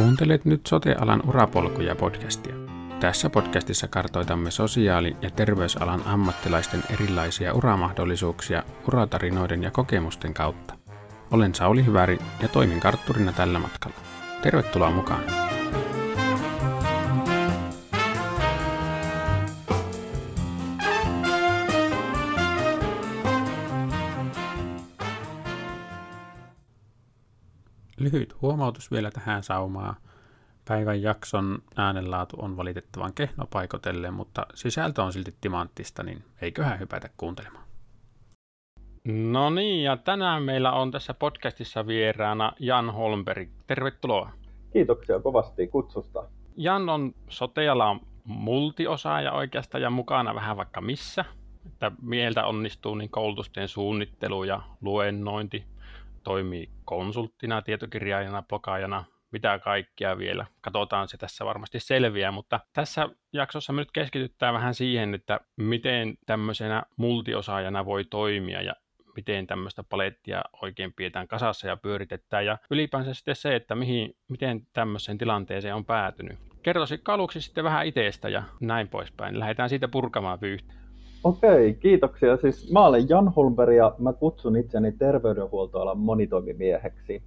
Kuuntelet nyt Sote-alan urapolkuja podcastia. Tässä podcastissa kartoitamme sosiaali- ja terveysalan ammattilaisten erilaisia uramahdollisuuksia uratarinoiden ja kokemusten kautta. Olen Sauli Hyväri ja toimin kartturina tällä matkalla. Tervetuloa mukaan! Lyhyt huomautus vielä tähän saumaan. Päivän jakson äänenlaatu on valitettavan kehno paikotellen, mutta sisältö on silti timanttista, niin eiköhän hypätä kuuntelemaan. No niin, ja tänään meillä on tässä podcastissa vieraana Jan Holmberg. Tervetuloa. Kiitoksia kovasti kutsusta. Jan on sotealan multiosaaja oikeastaan ja mukana vähän vaikka missä. Että mieltä onnistuu niin koulutusten suunnittelu ja luennointi, toimii konsulttina, tietokirjaajana, blogaajana, mitä kaikkea vielä. Katsotaan, se tässä varmasti selviää, mutta tässä jaksossa me nyt keskitytään vähän siihen, että miten tämmöisenä multiosaajana voi toimia ja miten tämmöistä palettia oikein pidetään kasassa ja pyöritetään ja ylipäänsä sitten se, että mihin, miten tämmöiseen tilanteeseen on päätynyt. Kertoisitko aluksi sitten vähän itsestä ja näin poispäin. Lähdetään siitä purkamaan vyyhtä. Okei, kiitoksia. Siis mä olen Jan Holmberg ja mä kutsun itseni terveydenhuoltoalan monitoimimieheksi.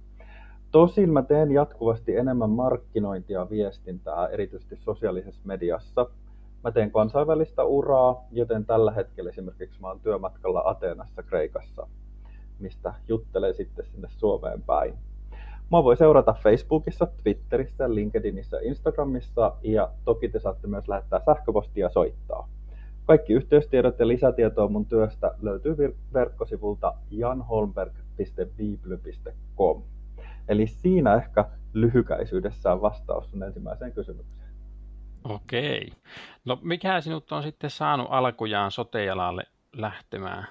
Tosin mä teen jatkuvasti enemmän markkinointia ja viestintää, erityisesti sosiaalisessa mediassa. Mä teen kansainvälistä uraa, joten tällä hetkellä esimerkiksi mä oon työmatkalla Ateenassa Kreikassa, mistä juttelen sitten sinne Suomeen päin. Mä voi seurata Facebookissa, Twitterissä, LinkedInissä, Instagramissa ja toki te saatte myös lähettää sähköpostia soittaa. Kaikki yhteystiedot ja lisätietoa mun työstä löytyy verkkosivulta janholmberg.bibly.com. Eli siinä ehkä lyhykäisyydessään vastaus sun ensimmäiseen kysymykseen. Okei. No mikä sinut on sitten saanut alkujaan sotejalalle lähtemään?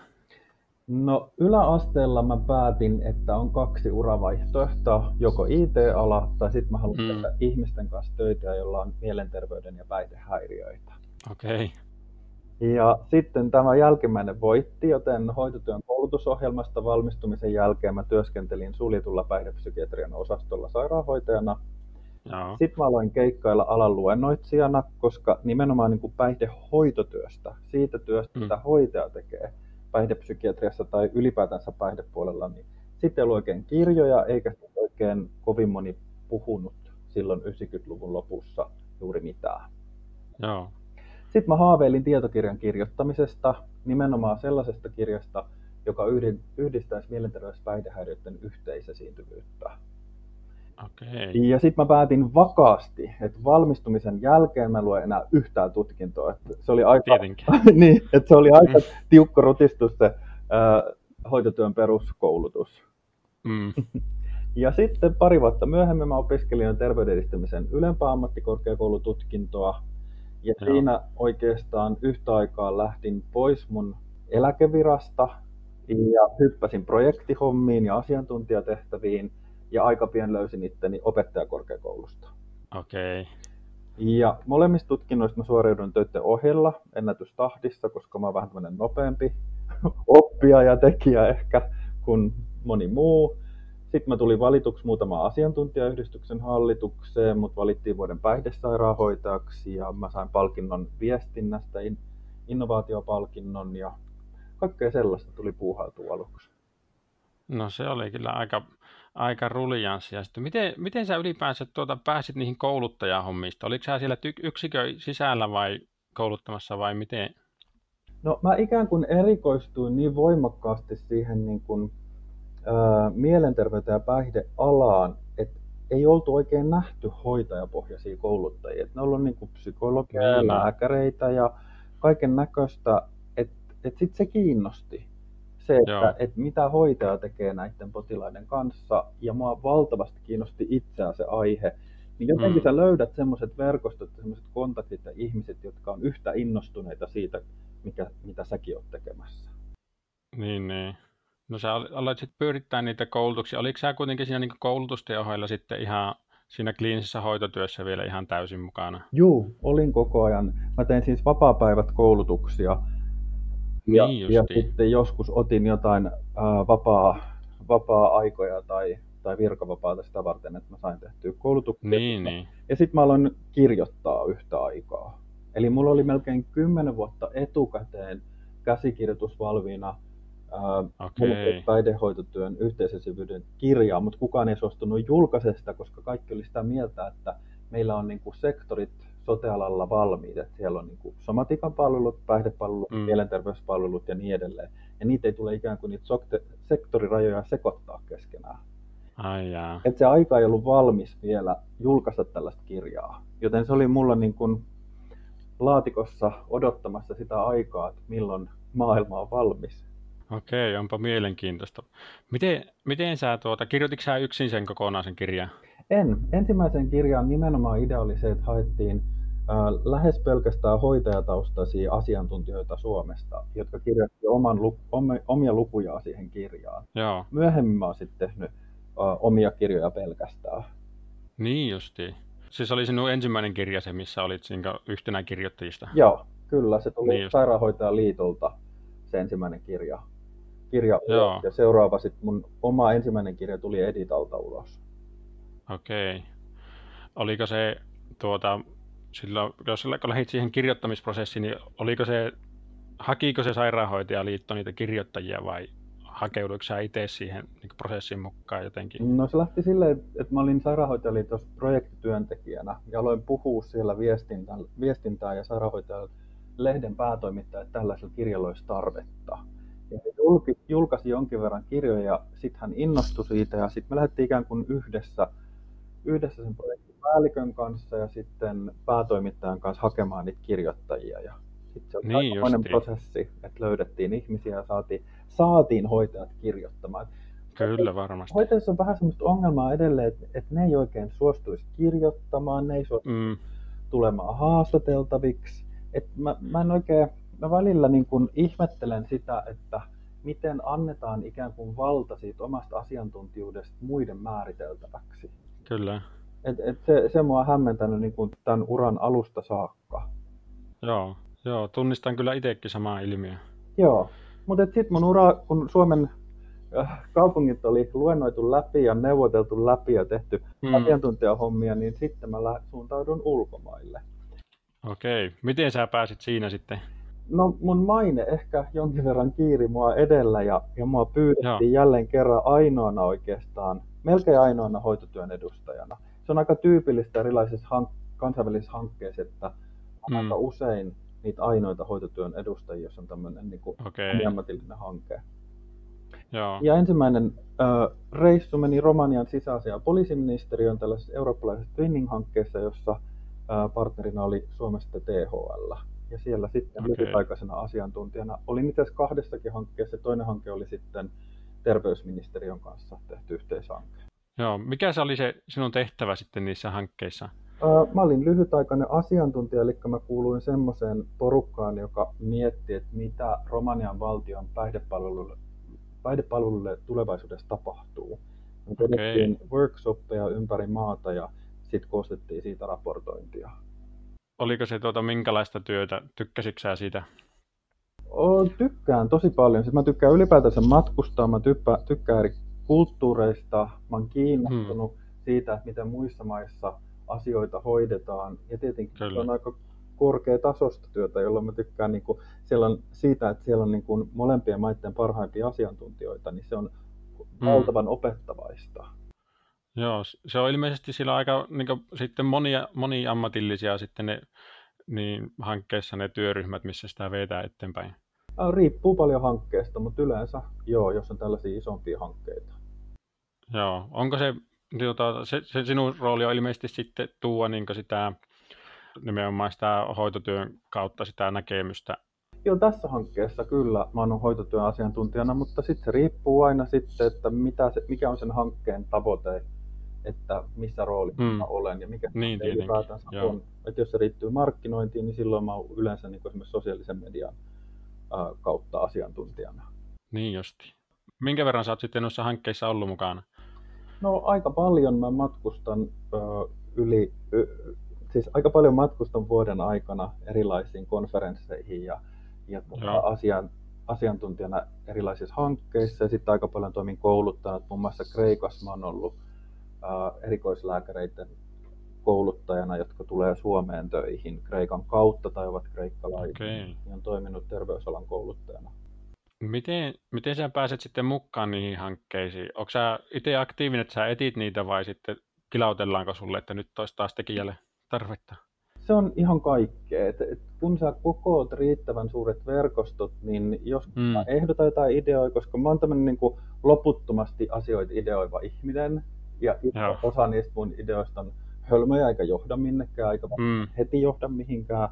No yläasteella mä päätin, että on kaksi uravaihtoehtoa, joko IT-ala tai sitten mä haluan mm. tehdä ihmisten kanssa töitä, joilla on mielenterveyden ja päihdehäiriöitä. Okei. Ja sitten tämä jälkimmäinen voitti, joten hoitotyön koulutusohjelmasta valmistumisen jälkeen mä työskentelin suljetulla päihdepsykiatrian osastolla sairaanhoitajana. Joo. Sitten mä aloin keikkailla alan luennoitsijana, koska nimenomaan niin kuin päihdehoitotyöstä, siitä työstä, mm. mitä hoitaja tekee päihdepsykiatriassa tai ylipäätänsä päihdepuolella, niin sitten ei ollut oikein kirjoja, eikä oikein kovin moni puhunut silloin 90-luvun lopussa juuri mitään. Joo. Sitten mä haaveilin tietokirjan kirjoittamisesta, nimenomaan sellaisesta kirjasta, joka yhdistäisi mielenterveyspäihdehäiriöiden yhteisesiintyvyyttä. Okay. Ja sitten mä päätin vakaasti, että valmistumisen jälkeen mä luen enää yhtään tutkintoa. Että se oli aika, niin, että se oli aika mm. tiukka rutistus se ää, hoitotyön peruskoulutus. Mm. Ja sitten pari vuotta myöhemmin mä opiskelin terveyden edistämisen ylempää ammattikorkeakoulututkintoa ja Joo. siinä oikeastaan yhtä aikaa lähdin pois mun eläkevirasta ja hyppäsin projektihommiin ja asiantuntijatehtäviin ja aika pian löysin itteni opettajakorkeakoulusta. Okei. Okay. Ja molemmista tutkinnoista mä suoriudun töiden ohella ennätystahdissa, koska mä oon vähän tämmöinen nopeampi oppija ja tekijä ehkä kuin moni muu. Sitten mä tulin valituksi muutama asiantuntijayhdistyksen hallitukseen, mut valittiin vuoden päihdesairaanhoitajaksi ja mä sain palkinnon viestinnästä, in, innovaatiopalkinnon ja kaikkea sellaista tuli puuhautua aluksi. No se oli kyllä aika, aika ruljanssia. Sitten miten, miten sä ylipäänsä tuota, pääsit niihin kouluttajahommista? Oliko sä siellä yksikön sisällä vai kouluttamassa vai miten? No mä ikään kuin erikoistuin niin voimakkaasti siihen niin kuin mielenterveyteen ja päihdealaan, että ei oltu oikein nähty hoitajapohjaisia kouluttajia. Et ne on ollut niin psykologia ja lääkäreitä ja kaiken näköistä, että et sitten se kiinnosti. Se, että et mitä hoitaja tekee näiden potilaiden kanssa, ja mua valtavasti kiinnosti itseään se aihe, niin jotenkin mm. sä löydät semmoiset verkostot, semmoiset kontaktit ja ihmiset, jotka on yhtä innostuneita siitä, mikä, mitä säkin oot tekemässä. Niin, niin. No sä aloit sitten pyörittää niitä koulutuksia. Oliko sä kuitenkin siinä niin koulutusten ohella sitten ihan siinä kliinisessä hoitotyössä vielä ihan täysin mukana? Juu, olin koko ajan. Mä tein siis vapaa-päivät koulutuksia. Niin ja, ja sitten joskus otin jotain ää, vapaa, vapaa-aikoja tai tai virkavapaata sitä varten, että mä sain tehtyä koulutuksia. Niin, niin. Ja sitten mä aloin kirjoittaa yhtä aikaa. Eli mulla oli melkein kymmenen vuotta etukäteen käsikirjoitus valmiina Okei. päihdehoitotyön yhteisösyvyyden kirjaa, mutta kukaan ei suostunut julkaista sitä, koska kaikki oli sitä mieltä, että meillä on niin kuin sektorit sotealalla valmiit, että siellä on niin kuin somatikan palvelut, päihdepalvelut, Mm. mielenterveyspalvelut ja niin edelleen. Ja niitä ei tule ikään kuin niitä sokte- sektorirajoja sekoittaa keskenään. Ai jaa. Että se aika ei ollut valmis vielä julkaista tällaista kirjaa. Joten se oli mulla niin kuin laatikossa odottamassa sitä aikaa, että milloin maailma on valmis. Okei, onpa mielenkiintoista. Miten, miten sä tuota, kirjoititko sä yksin sen kokonaisen kirjan? En. Ensimmäisen kirjan nimenomaan idea oli se, että haettiin ää, lähes pelkästään hoitajataustaisia asiantuntijoita Suomesta, jotka kirjoitti oman, omia lukujaan siihen kirjaan. Joo, Myöhemmin mä oon sitten tehnyt ää, omia kirjoja pelkästään. niin justi. Siis oli sinun ensimmäinen kirja se, missä olit yhtenä kirjoittajista. Joo, kyllä. Se tuli Niin. Sairaanhoitajaliitolta se ensimmäinen kirja. Kirja Joo. Ja seuraava sitten mun oma ensimmäinen kirja tuli Editalta ulos. Okei. Oliko se, tuota, silloin, jos lähdit siihen kirjoittamisprosessiin, niin oliko se, hakiko se sairaanhoitajaliitto niitä kirjoittajia vai hakeuduiko sä itse siihen niin prosessin mukaan jotenkin? No se lähti silleen, että että mä olin Sairaanhoitajaliitossa projektityöntekijänä ja aloin puhua siellä viestintää, viestintää ja sairaanhoitajan lehden päätoimittaja, että tällaisella kirjalla olisi tarvetta. Ja julki, julkaisi jonkin verran kirjoja ja sitten hän innostui siitä ja sitten me lähdettiin ikään kuin yhdessä, yhdessä sen projektin päällikön kanssa ja sitten päätoimittajan kanssa hakemaan niitä kirjoittajia. Ja sitten se oli Niin aikamoinen prosessi, että löydettiin ihmisiä ja saatiin, saatiin hoitajat kirjoittamaan. Kyllä varmasti. Hoitajissa on vähän semmoista ongelmaa edelleen, että, että ne ei oikein suostuisi kirjoittamaan, ne ei suostu Mm, tulemaan haastateltaviksi. Et mä, mä en oikein, mä välillä niin kun ihmettelen sitä, että miten annetaan ikään kuin valta siitä omasta asiantuntijuudesta muiden määriteltäväksi. kyllä. Et, et se, se mua on hämmentänyt niin kuin tämän uran alusta saakka. Joo, joo, tunnistan kyllä itsekin samaa ilmiöä. Joo, mutta sitten mun ura, kun Suomen äh, kaupungit oli luennoitu läpi ja neuvoteltu läpi ja tehty Mm, asiantuntijahommia, niin sitten mä suuntaudun ulkomaille. Okei, miten sä pääsit siinä sitten? No mun maine ehkä jonkin verran kiiri mua edellä ja, ja mua pyydettiin Joo. jälleen kerran ainoana oikeastaan, melkein ainoana hoitotyön edustajana. Se on aika tyypillistä erilaisissa hank- kansainvälisissä hankkeissa, että Mm. aika usein niitä ainoita hoitotyön edustajia, jos on tämmöinen niin kuin Okei, ammatillinen hanke. joo, Ja ensimmäinen ö, reissu meni Romanian sisäasian poliisiministeriön tällaisessa eurooppalaisessa twinning-hankkeessa, jossa ö, partnerina oli Suomesta THL. Ja siellä sitten Okei. lyhytaikaisena asiantuntijana. Olin itse asiassa kahdessakin hankkeessa. Toinen hanke oli sitten terveysministeriön kanssa tehty yhteishanke. joo. Mikä se oli se sinun tehtävä sitten niissä hankkeissa? Mä olin lyhytaikainen asiantuntija, eli mä kuuluin semmoiseen porukkaan, joka mietti, että mitä Romanian valtion päihdepalveluille, päihdepalveluille tulevaisuudessa tapahtuu. Me pidettiin workshoppeja ympäri maata ja sitten koostettiin siitä raportointia. Oliko se tuota minkälaista työtä? Tykkäsitkö siitä? O, tykkään tosi paljon. Siis mä tykkään ylipäätänsä matkustaa, mä typpä, tykkään eri kulttuureista, mä oon kiinnostunut Hmm. siitä, että miten muissa maissa asioita hoidetaan. Ja tietenkin Kyllä. se on aika korkeatasosta työtä, jolloin mä tykkään niin kuin, siellä on siitä, että siellä on niin kuin molempien maiden parhaimpia asiantuntijoita, niin se on Hmm. valtavan opettavaista. Joo, se on ilmeisesti sillä aika niin sitten monia, moniammatillisia sitten ne niin hankkeissa ne työryhmät, missä sitä vetää eteenpäin. Äh, Riippuu paljon hankkeesta, mutta yleensä joo, jos on tällaisia isompia hankkeita. Joo, onko se, tuota, se, se sinun rooli on ilmeisesti sitten tuoda niin sitä nimenomaan sitä hoitotyön kautta sitä näkemystä. Joo, tässä hankkeessa kyllä mä oon hoitotyön asiantuntijana, mutta sitten se riippuu aina sitten, että mitä se, mikä on sen hankkeen tavoite, että missä roolissa Mm. mä olen ja mikä Niin, se ylipäätänsä joo. on. Että jos se riittyy markkinointiin, niin silloin mä oon yleensä niin esimerkiksi sosiaalisen median ää, kautta asiantuntijana. Niin justi. Minkä verran sä oot sitten noissa hankkeissa ollut mukana? No aika paljon mä matkustan ö, yli, y, siis aika paljon matkustan vuoden aikana erilaisiin konferensseihin ja, ja Joo. asian, asiantuntijana erilaisissa hankkeissa ja sitten aika paljon toimin kouluttajana. Muun muassa Kreikassa mä oon ollut erikoislääkäreiden kouluttajana, jotka tulee Suomeen töihin Kreikan kautta tai ovat kreikkalaisia. Okay. Ja on toiminut terveysalan kouluttajana. Miten, miten sä pääset sitten mukaan niihin hankkeisiin? Onko sä itse aktiivinen, että sä etit niitä vai sitten kilautellaanko sulle, että nyt olisi taas tekijälle tarvetta? Se on ihan kaikkea. Et, et kun sä kokoot riittävän suuret verkostot, niin jos mm. mä ehdotan jotain ideoita, koska mä oon tämmöinen niin loputtomasti asioita ideoiva ihminen, ja osa niistä mun ideoista on hölmöjä eikä johda minnekään, eikä mm. heti johda mihinkään.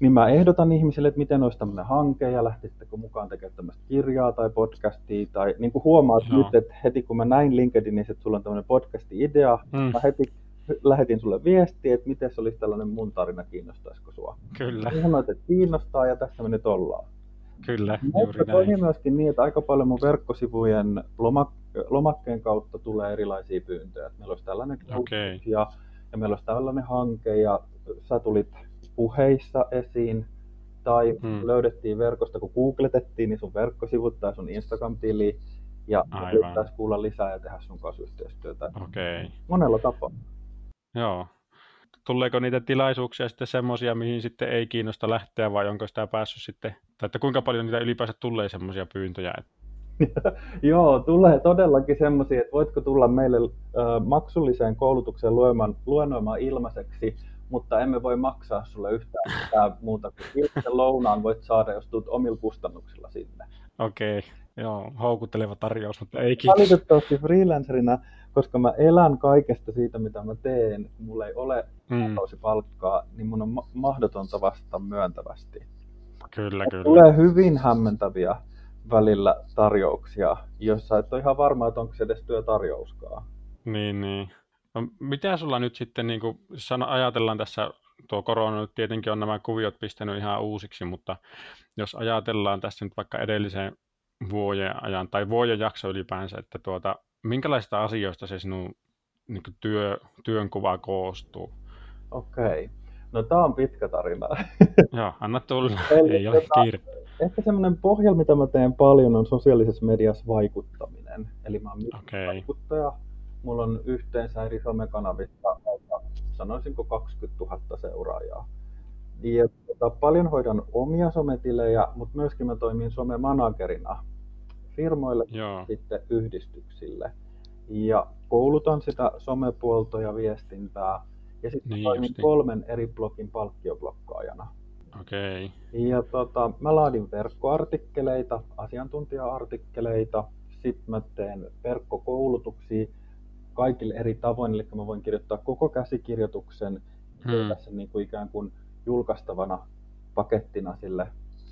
Niin mä ehdotan ihmisille, että miten olisi tämmöinen hanke ja lähtisittekö mukaan tekemään tämmöistä kirjaa tai podcastia. Tai niin kuin huomaat Joo. nyt, että heti kun mä näin LinkedInissä, että sulla on tämmöinen podcast-idea, mm. mä heti lähetin sulle viestiä, että miten se olisi tällainen mun tarina, kiinnostaisiko sua. Kyllä. Sanoit, että kiinnostaa ja tässä me nyt ollaan. Kyllä, juuri näin. myöskin niin, että aika paljon mun verkkosivujen lomak- lomakkeen kautta tulee erilaisia pyyntöjä. Meillä olisi tällainen okay. ja, ja meillä olisi tällainen hanke ja sä tulit puheissa esiin tai hmm. löydettiin verkosta, kun googletettiin, niin sun verkkosivut tai sun Instagram-tili ja pitäisi kuulla lisää ja tehdä sun kanssa yhteistyötä. Okay. Monella tapaa. Joo. Tuleeko niitä tilaisuuksia sitten semmoisia, mihin sitten ei kiinnosta lähteä vai onko sitä päässyt sitten, tai että kuinka paljon niitä ylipäänsä tulee semmoisia pyyntöjä? Joo, tulee todellakin semmoisia, että voitko tulla meille maksulliseen koulutukseen luemaan, luennoimaan ilmaiseksi, mutta emme voi maksaa sulle yhtään mitään muuta kuin ilmaisen lounaan voit saada, jos tulet omilla kustannuksilla sinne. Okei, okay. joo, houkutteleva tarjous, mutta ei kiitos. Valitettavasti freelancerina, koska mä elän kaikesta siitä, mitä mä teen, mulla ei ole hmm. palkkaa, niin mun on ma- mahdotonta vastata myöntävästi. Kyllä, kyllä. Tulee hyvin hämmentäviä välillä tarjouksia, jossa et ole ihan varma, että onko se edes työtarjouskaan. Niin, niin. No, mitä sulla nyt sitten, niin kuin ajatellaan tässä, tuo korona nyt tietenkin on nämä kuviot pistänyt ihan uusiksi, mutta jos ajatellaan tässä nyt vaikka edellisen vuoden ajan tai vuoden jakso ylipäänsä, että tuota, minkälaista asioista se sinun niin työ, työnkuva koostuu? Okei. Okay. No tämä on pitkä tarina. Joo, anna tulla. Eli, Ei ole tota, kiire. Ehkä semmoinen pohja, mitä mä teen paljon, on sosiaalisessa mediassa vaikuttaminen. Eli mä oon okay. vaikuttaja. Mulla on yhteensä eri somekanavissa sanoisinko 20 000 seuraajaa. Ja tota, paljon hoidan omia sometilejä, mutta myöskin mä toimin somemanagerina firmoille ja sitten yhdistyksille. Ja koulutan sitä somepuolta ja viestintää. Ja sitten niin toimin kolmen eri blogin palkkioblokkaajana. Okei. Okay. Ja tota, mä laadin verkkoartikkeleita, asiantuntija-artikkeleita, sitten mä teen verkkokoulutuksia kaikille eri tavoin, eli mä voin kirjoittaa koko käsikirjoituksen hmm. tässä niin kuin ikään kuin julkaistavana pakettina sille,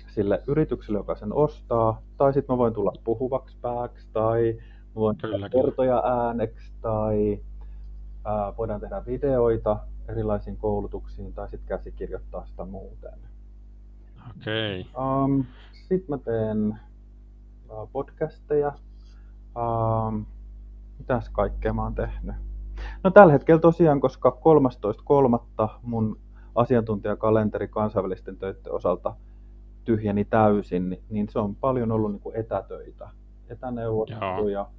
sille yritykselle, joka sen ostaa, tai sitten mä voin tulla puhuvaksi pääksi, tai mä voin tehdä kertoja ääneksi, tai ää, voidaan tehdä videoita erilaisiin koulutuksiin, tai sitten käsikirjoittaa sitä muuten. Okei. Okay. Um, sitten mä teen uh, podcasteja. Um, mitäs kaikkea mä oon tehnyt? No tällä hetkellä tosiaan, koska 13.3. mun asiantuntijakalenteri kansainvälisten töiden osalta tyhjeni täysin, niin se on paljon ollut niin kuin etätöitä, etäneuvotteluja,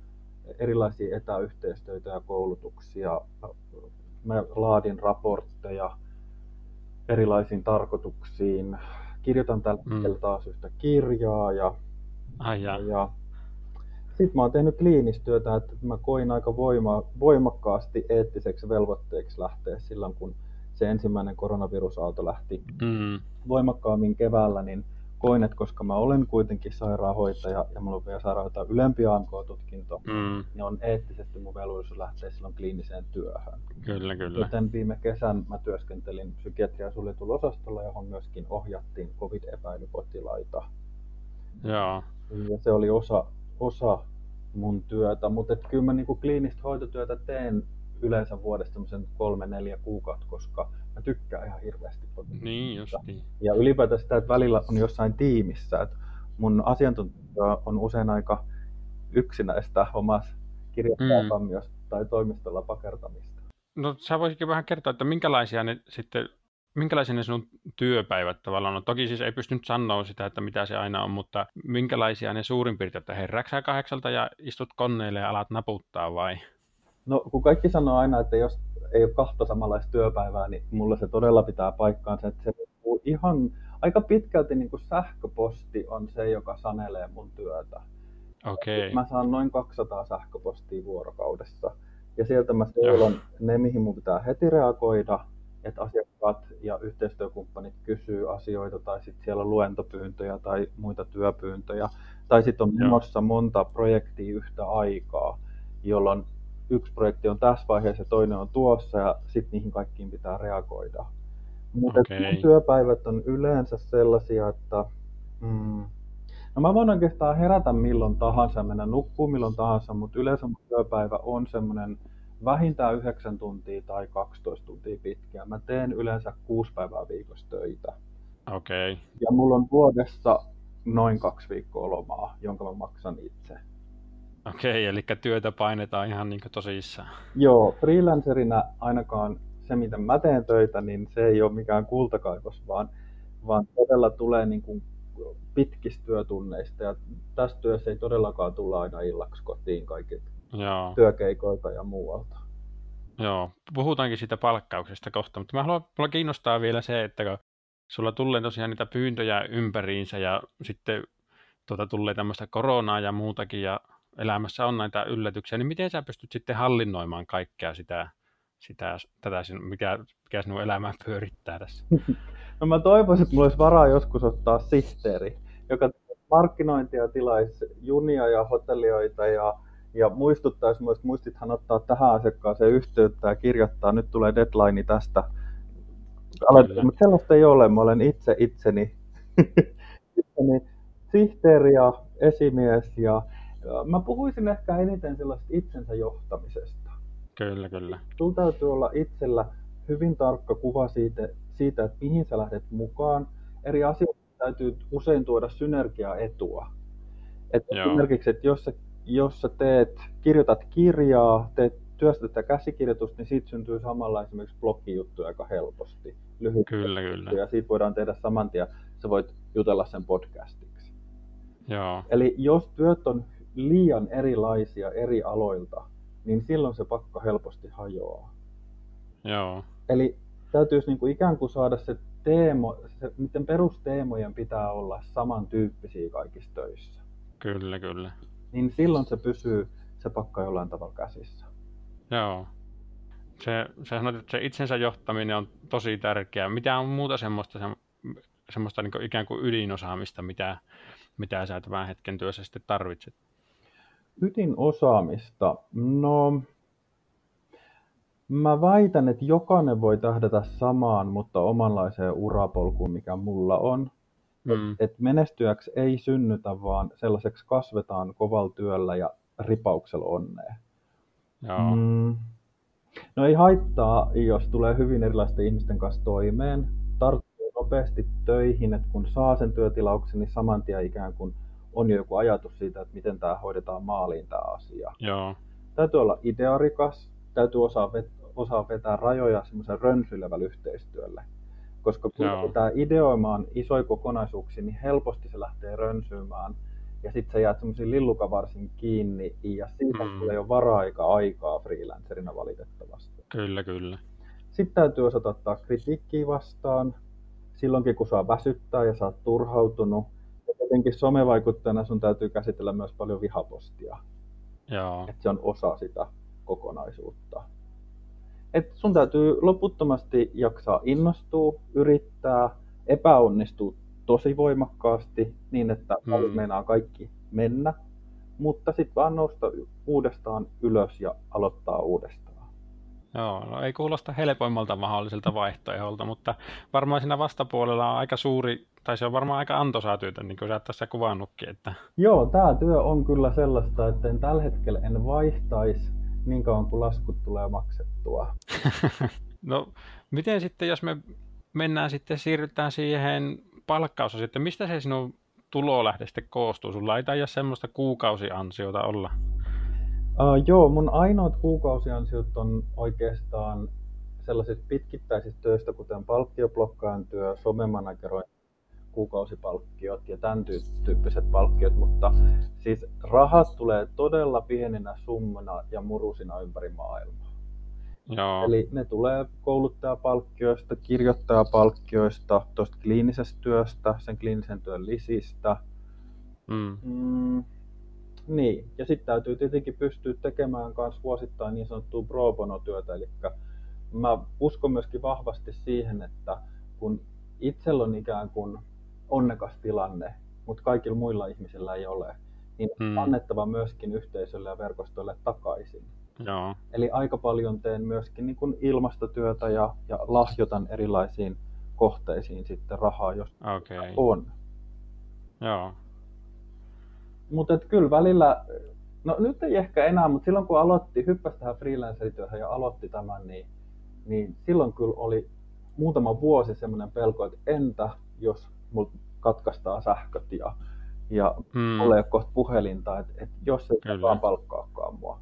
erilaisia etäyhteistyötä ja koulutuksia. Mä laadin raportteja erilaisiin tarkoituksiin. Kirjoitan tällä mm. hetkellä taas yhtä kirjaa ja, Ai ja sitten mä oon tehnyt kliinistyötä, että mä koin aika voima, voimakkaasti eettiseksi velvoitteeksi lähteä silloin, kun se ensimmäinen koronavirusaalto lähti mm. voimakkaammin keväällä, niin koin, että koska mä olen kuitenkin sairaanhoitaja ja mulla on vielä sairaanhoitaja ylempi AMK-tutkinto, mm. niin on eettisesti mun velvollisuus lähteä silloin kliiniseen työhön. Kyllä, kyllä. Joten viime kesän mä työskentelin psykiatria suljetulla osastolla, johon myöskin ohjattiin COVID-epäilypotilaita. Joo. Ja se oli osa osa mun työtä, mutta et kyllä mä niinku kliinistä hoitotyötä teen yleensä vuodesta semmoisen kolme, neljä kuukautta, koska mä tykkään ihan hirveästi Niin. Ja ylipäätään sitä, että välillä on jossain tiimissä, että mun asiantuntija on usein aika yksinäistä omassa kirjoittajakamiossa mm. tai toimistolla pakertamista. No sä voisitkin vähän kertoa, että minkälaisia ne sitten, minkälaisia ne sinun työpäivät tavallaan on? Toki siis ei pystynyt sanoa sitä, että mitä se aina on, mutta minkälaisia ne suurin piirtein, että herääksä kahdeksalta ja istut koneelle ja alat naputtaa vai? No kun kaikki sanoo aina, että jos ei ole kahta samanlaista työpäivää, niin mulla se todella pitää paikkaansa, että se ihan aika pitkälti niin kuin sähköposti on se, joka sanelee mun työtä. Okay. Mä saan noin 200 sähköpostia vuorokaudessa. Ja sieltä mä seulon ne, mihin mun pitää heti reagoida, että asiakkaat ja yhteistyökumppanit kysyy asioita, tai sitten siellä on luentopyyntöjä tai muita työpyyntöjä. Tai sitten on menossa monta projektia yhtä aikaa, jolloin yksi projekti on tässä vaiheessa ja toinen on tuossa, ja sitten niihin kaikkiin pitää reagoida. Mutta okay. työpäivät on yleensä sellaisia, että mm, no mä voin oikeastaan herätä milloin tahansa, mennä nukkuu milloin tahansa, mutta yleensä mun työpäivä on semmoinen vähintään 9 tuntia tai 12 tuntia pitkä. Mä teen yleensä kuusi päivää viikossa töitä. Okei. Okay. Ja mulla on vuodessa noin kaksi viikkoa lomaa, jonka mä maksan itse. Okei, eli työtä painetaan ihan niin tosissaan. Joo, freelancerina ainakaan se, miten mä teen töitä, niin se ei ole mikään kultakaivos, vaan, vaan todella tulee niin kuin pitkistä työtunneista. Ja tässä työssä ei todellakaan tulla aina illaksi kotiin kaikilta Joo. työkeikoilta ja muualta. Joo, puhutaankin siitä palkkauksesta kohta, mutta mä haluan, mulla kiinnostaa vielä se, että kun sulla tulee tosiaan niitä pyyntöjä ympäriinsä ja sitten tuota, tulee tämmöistä koronaa ja muutakin ja elämässä on näitä yllätyksiä, niin miten sä pystyt sitten hallinnoimaan kaikkea sitä, sitä tätä, mikä, mikä sinun elämää pyörittää tässä? No mä toivoisin, että mulla olisi varaa joskus ottaa sihteeri, joka markkinointia tilaisi junia ja hotellioita ja, ja muistuttaisi myös, muistithan ottaa tähän asiakkaaseen yhteyttä ja kirjoittaa, nyt tulee deadline tästä. Mutta sellaista ei ole, mä olen itse itseni, itseni sihteeri ja esimies ja Mä puhuisin ehkä eniten sellaista itsensä johtamisesta. Kyllä, kyllä. Sulla täytyy olla itsellä hyvin tarkka kuva siitä, siitä että mihin sä lähdet mukaan. Eri asioita täytyy usein tuoda synergiaetua. Että esimerkiksi, että jos sä, jos sä teet, kirjoitat kirjaa, teet työstettä käsikirjoitusta, niin siitä syntyy samalla esimerkiksi blogijuttuja aika helposti. Lyhyt kyllä, kyllä. Ja siitä voidaan tehdä saman tien, sä voit jutella sen podcastiksi. Joo. Eli jos työt on liian erilaisia eri aloilta, niin silloin se pakka helposti hajoaa. Joo. Eli täytyisi niin kuin ikään kuin saada se teemo, se, miten perusteemojen pitää olla samantyyppisiä kaikissa töissä. Kyllä, kyllä. Niin silloin se pysyy se pakka jollain tavalla käsissä. Joo. Se, sä sanoit, että se itsensä johtaminen on tosi tärkeää. Mitä on muuta semmoista, semmoista niin kuin ikään kuin ydinosaamista, mitä, mitä sä tämän hetken työssä sitten tarvitset? Ydinosaamista? No, mä väitän, että jokainen voi tähdätä samaan, mutta omanlaiseen urapolkuun, mikä mulla on. Mm. Et, menestyjäksi ei synnytä, vaan sellaiseksi kasvetaan kovalla työllä ja ripauksella onnea. Joo. Mm. No ei haittaa, jos tulee hyvin erilaisten ihmisten kanssa toimeen. Tarttuu nopeasti töihin, että kun saa sen työtilauksen, niin saman tien ikään kuin on jo joku ajatus siitä, että miten tämä hoidetaan maaliin tämä asia. Joo. Täytyy olla idearikas, täytyy osaa, vet- osaa vetää rajoja semmoisen rönsyilevällä yhteistyölle. Koska kun pitää ideoimaan isoja kokonaisuuksia, niin helposti se lähtee rönsyymään. Ja sitten sä jäät semmoisiin lillukavarsin kiinni, ja siitä mm. tulee jo vara-aika aikaa freelancerina valitettavasti. Kyllä, kyllä. Sitten täytyy osata ottaa kritiikkiä vastaan, silloinkin kun saa väsyttää ja saa turhautunut tietenkin somevaikuttajana sun täytyy käsitellä myös paljon vihapostia. Joo. Että se on osa sitä kokonaisuutta. Et sun täytyy loputtomasti jaksaa innostua, yrittää, epäonnistua tosi voimakkaasti niin, että hmm. meinaa kaikki mennä, mutta sitten vaan nousta uudestaan ylös ja aloittaa uudestaan. Joo, no ei kuulosta helpoimmalta mahdolliselta vaihtoeholta, mutta varmaan siinä vastapuolella on aika suuri, tai se on varmaan aika antoisaa työtä, niin kuin sä tässä kuvannutkin. Että... Joo, tämä työ on kyllä sellaista, että en tällä hetkellä en vaihtaisi niin kauan kuin laskut tulee maksettua. no, miten sitten, jos me mennään sitten, siirrytään siihen palkkausasiaan, että mistä se sinun tulolähde sitten koostuu? Sulla ei taida semmoista kuukausiansiota olla. Uh, joo, mun ainoat kuukausiansiot on oikeastaan sellaisista pitkittäisistä töistä, kuten palkkioblokkaan työ, somemanagerointi, kuukausipalkkiot ja tämän tyyppiset palkkiot, mutta siis rahat tulee todella pieninä summana ja murusina ympäri maailmaa. Joo. Eli ne tulee kouluttajapalkkioista, kirjoittajapalkkioista, tuosta kliinisestä työstä, sen kliinisen työn lisistä. Mm. Mm, niin, ja sitten täytyy tietenkin pystyä tekemään myös vuosittain niin sanottua pro bono-työtä, eli mä uskon myöskin vahvasti siihen, että kun itsellä on ikään kuin onnekas tilanne, mutta kaikilla muilla ihmisillä ei ole, niin Mm. annettava myöskin yhteisölle ja verkostolle takaisin. Joo. Eli aika paljon teen myöskin niin kuin ilmastotyötä ja, ja lahjoitan erilaisiin kohteisiin sitten rahaa, jos Okei. on. Joo. Mutta kyllä välillä, no nyt ei ehkä enää, mutta silloin kun aloitti, hyppäsi tähän freelancer-työhön ja aloitti tämän, niin, niin silloin kyllä oli muutama vuosi semmoinen pelko, että entä jos mulla katkaistaan sähköt ja, ja Mm. ei ole kohta puhelinta, että, että jos ei Kyllä. kukaan palkkaakaan mua.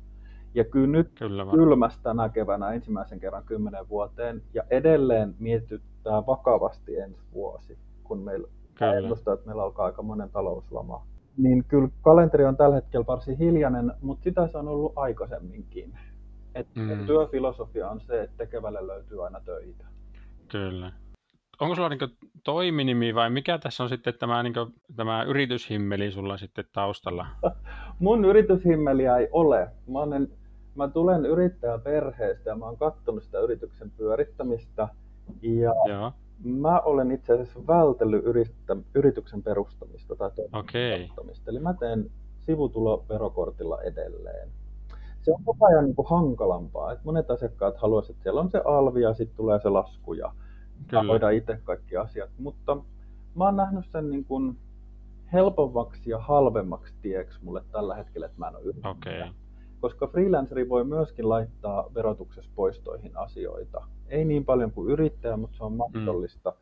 Ja kyllä nyt Kyllä vaan. kylmästä tänä keväänä ensimmäisen kerran kymmenen vuoteen ja edelleen mietityttää vakavasti ensi vuosi, kun meillä Kyllä. ennustaa, että meillä alkaa aika monen talouslama. Niin kyllä kalenteri on tällä hetkellä varsin hiljainen, mutta sitä se on ollut aikaisemminkin. Et Mm. Työfilosofia on se, että tekevälle löytyy aina töitä. Kyllä. Onko sulla niin toiminimi vai mikä tässä on sitten tämä, niin tämä yrityshimmeli sulla sitten taustalla? Mun yrityshimmeliä ei ole. Mä, olen, mä tulen yrittäjäperheestä ja mä oon katsonut sitä yrityksen pyörittämistä. Ja Joo. Mä olen itse asiassa vältellyt yrittä, yrityksen perustamista tai perustamista. Eli mä teen sivutuloverokortilla edelleen. Se on koko ajan niin kuin hankalampaa. Et monet asiakkaat haluaisivat, että siellä on se alvi ja sitten tulee se lasku ja Kyllä. hoida itse kaikki asiat. Mutta mä oon nähnyt sen niin kuin helpommaksi ja halvemmaksi tieksi mulle tällä hetkellä, että mä en ole yrittäjä. Okei. Koska freelanceri voi myöskin laittaa verotuksessa poistoihin asioita. Ei niin paljon kuin yrittäjä, mutta se on mahdollista.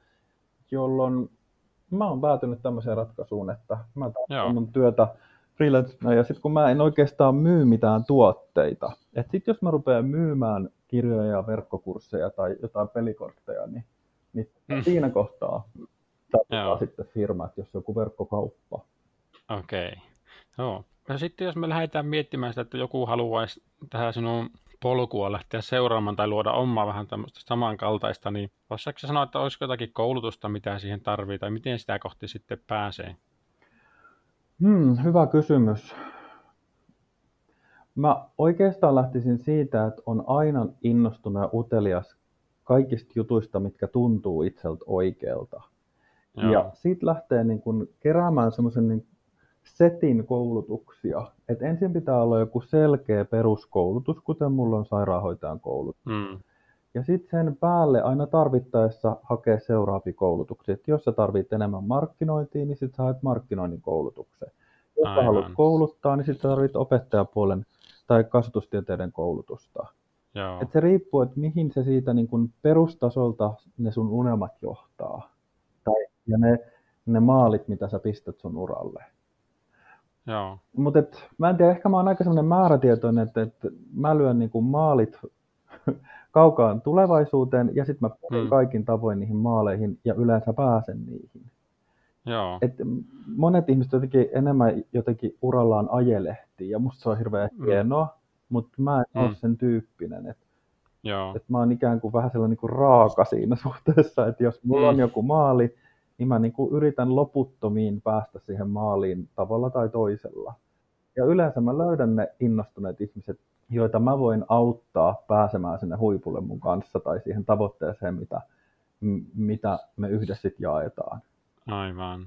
Jolloin mä oon päätynyt tämmöiseen ratkaisuun, että mä teen mun työtä freelancerina ja sitten kun mä en oikeastaan myy mitään tuotteita, että sitten jos mä rupean myymään kirjoja ja verkkokursseja tai jotain pelikortteja, niin, niin Mm. siinä kohtaa Joo. sitten firma, että jos joku verkkokauppa. Okei. Joo. Ja sitten jos me lähdetään miettimään sitä, että joku haluaisi tähän sinun polkua lähteä seuraamaan tai luoda omaa vähän tämmöistä samankaltaista, niin osaatko sä sanoa, että olisiko jotakin koulutusta, mitä siihen tarvii, tai miten sitä kohti sitten pääsee? Hmm, hyvä kysymys. Mä oikeastaan lähtisin siitä, että on aina innostunut ja utelias kaikista jutuista, mitkä tuntuu itseltä oikealta. Joo. Ja siitä lähtee niin kun keräämään semmoisen niin setin koulutuksia. Et ensin pitää olla joku selkeä peruskoulutus, kuten mulla on sairaanhoitajan koulutus. Mm. Ja sitten sen päälle aina tarvittaessa hakee seuraavia koulutuksia. Et jos sä tarvit enemmän markkinointia, niin sitten sä haet markkinoinnin koulutuksen. Jos sä haluat kouluttaa, niin sitten tarvit opettajapuolen tai kasvatustieteiden koulutusta. Joo. Et se riippuu, että mihin se siitä niin kun perustasolta ne sun unelmat johtaa. Tai, ja ne, ne maalit, mitä sä pistät sun uralle. Joo. Mutta mä en tiedä, ehkä mä oon aika semmoinen määrätietoinen, että, että mä lyön niin kuin maalit kaukaan tulevaisuuteen ja sitten mä pyrin Hmm. kaikin tavoin niihin maaleihin ja yleensä pääsen niihin. Joo. Et monet ihmiset jotenkin enemmän jotenkin urallaan ajelehtii ja musta se on hirveän Mm. hienoa, mutta mä en ole Mm. sen tyyppinen. Et, Joo. et mä oon ikään kuin vähän sellainen niin kuin raaka siinä suhteessa, että jos mulla Mm. on joku maali, niin mä niin kuin yritän loputtomiin päästä siihen maaliin tavalla tai toisella. Ja yleensä mä löydän ne innostuneet ihmiset, joita mä voin auttaa pääsemään sinne huipulle mun kanssa tai siihen tavoitteeseen, mitä, m- mitä me yhdessä sit jaetaan. Aivan.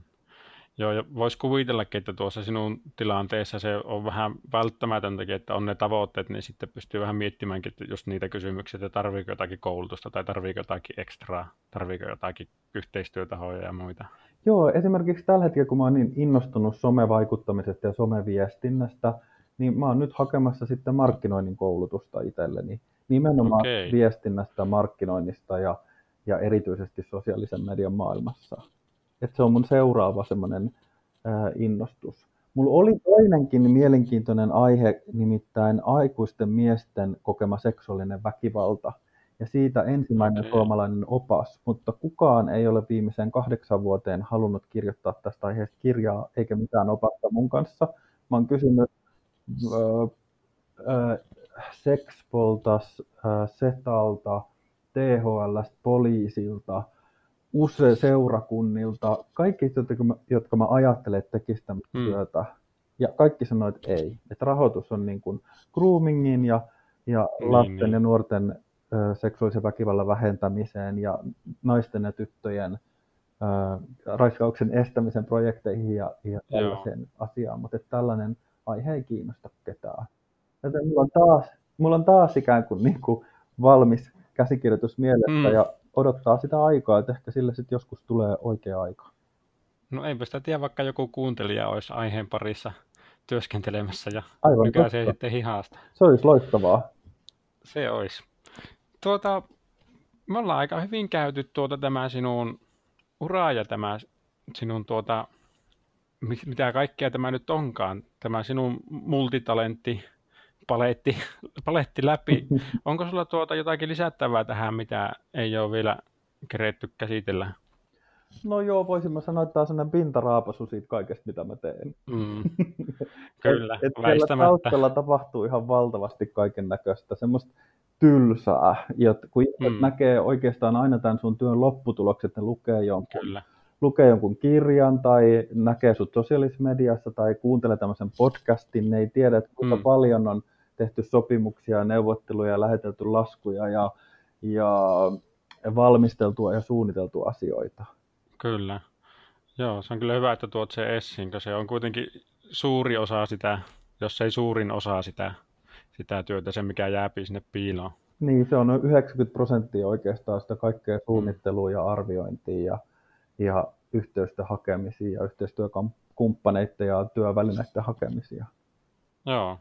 Joo, ja voisi kuvitellakin, että tuossa sinun tilanteessa se on vähän välttämätöntäkin, että on ne tavoitteet, niin sitten pystyy vähän miettimäänkin että just niitä kysymyksiä, että tarviiko jotakin koulutusta tai tarviiko jotakin ekstraa, tarviiko jotakin yhteistyötahoja ja muita. Joo, esimerkiksi tällä hetkellä, kun mä oon niin innostunut somevaikuttamisesta ja someviestinnästä, niin mä oon nyt hakemassa sitten markkinoinnin koulutusta itselleni. Nimenomaan Okei. viestinnästä, markkinoinnista ja, ja erityisesti sosiaalisen median maailmassa. Et se on mun seuraava semmoinen innostus. Mulla oli toinenkin mielenkiintoinen aihe, nimittäin aikuisten miesten kokema seksuaalinen väkivalta. ja siitä ensimmäinen Okei. suomalainen opas, mutta kukaan ei ole viimeiseen kahdeksan vuoteen halunnut kirjoittaa tästä aiheesta kirjaa eikä mitään opasta mun kanssa. Mä oon kysynyt Sexpoltas, Setalta, THL, poliisilta, usein seurakunnilta, kaikki, jotka mä, jotka mä ajattelen, että tekisivät tämmöistä Hmm. työtä. Ja kaikki sanoivat, että ei. Että rahoitus on niin kuin groomingin ja, ja Niin, lasten niin. ja nuorten ö, seksuaalisen väkivallan vähentämiseen ja naisten ja tyttöjen ö, raiskauksen estämisen projekteihin ja, ja Joo. tällaiseen asiaan. Mutta että tällainen aihe ei kiinnosta ketään. Joten mulla on taas, mulla on taas ikään kuin, niin kuin valmis käsikirjoitus mielessä Mm. ja odottaa sitä aikaa, että ehkä sille sitten joskus tulee oikea aika. No eipä sitä tiedä, vaikka joku kuuntelija olisi aiheen parissa työskentelemässä ja Aivan nykäisee totta. sitten hihasta. Se olisi loistavaa. Se olisi. Tuota, me ollaan aika hyvin käyty tuota tämä sinun uraa ja tämä sinun tuota, mi- mitä kaikkea tämä nyt onkaan, tämä sinun multitalentti, paletti, paletti läpi. Onko sulla tuota jotakin lisättävää tähän, mitä ei ole vielä keretty käsitellä? No joo, voisin mä sanoa, että tämä on sellainen pintaraapasu siitä kaikesta, mitä mä teen. Mm, kyllä, et, et siellä väistämättä. taustalla tapahtuu ihan valtavasti kaiken näköistä, semmoista tylsää, jot, kun Mm. näkee oikeastaan aina tämän sun työn lopputulokset, ne lukee jonkun Kyllä, lukee jonkun kirjan tai näkee sut sosiaalisessa mediassa tai kuuntelee tämmöisen podcastin, ne ei tiedä, että kuinka Mm. paljon on tehty sopimuksia, neuvotteluja ja lähetelty laskuja ja, ja valmisteltua ja suunniteltu asioita. kyllä. Joo, se on kyllä hyvä, että tuot se esiin, koska se on kuitenkin suuri osa sitä, jos ei suurin osa sitä, sitä työtä, se mikä jääpi sinne piiloon. Niin, se on noin 90 prosenttia oikeastaan sitä kaikkea suunnittelua ja arviointia ja, ja yhteysten hakemisia ja yhteistyökumppaneiden ja työvälineiden hakemisia. Joo.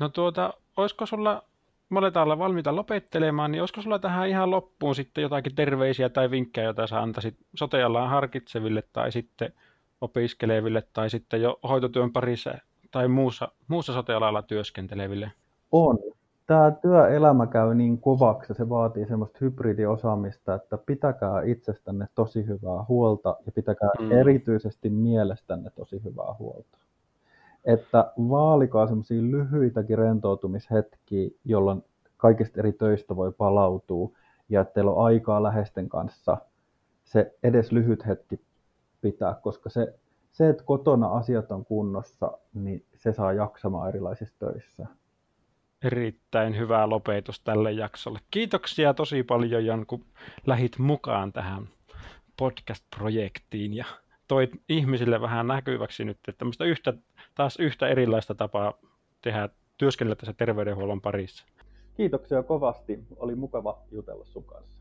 No tuota, olisiko sulla, me aletaan olla valmiita lopettelemaan, niin olisiko sulla tähän ihan loppuun sitten jotakin terveisiä tai vinkkejä, joita sä antaisit soteallaan harkitseville tai sitten opiskeleville tai sitten jo hoitotyön parissa tai muussa, muussa sotealalla työskenteleville? On. Tämä työelämä käy niin kovaksi ja se vaatii semmoista hybridiosaamista, että pitäkää itsestänne tosi hyvää huolta ja pitäkää mm. erityisesti mielestänne tosi hyvää huolta. Että vaalikaa semmoisia lyhyitäkin rentoutumishetkiä, jolloin kaikista eri töistä voi palautua ja että teillä on aikaa läheisten kanssa se edes lyhyt hetki pitää, koska se, se, että kotona asiat on kunnossa, niin se saa jaksamaan erilaisissa töissä. Erittäin hyvä lopetus tälle jaksolle. Kiitoksia tosi paljon, Jan, kun lähit mukaan tähän podcast-projektiin ja toit ihmisille vähän näkyväksi nyt, että tämmöistä yhtä, taas yhtä erilaista tapaa tehdä, työskennellä tässä terveydenhuollon parissa. Kiitoksia kovasti. Oli mukava jutella sun kanssa.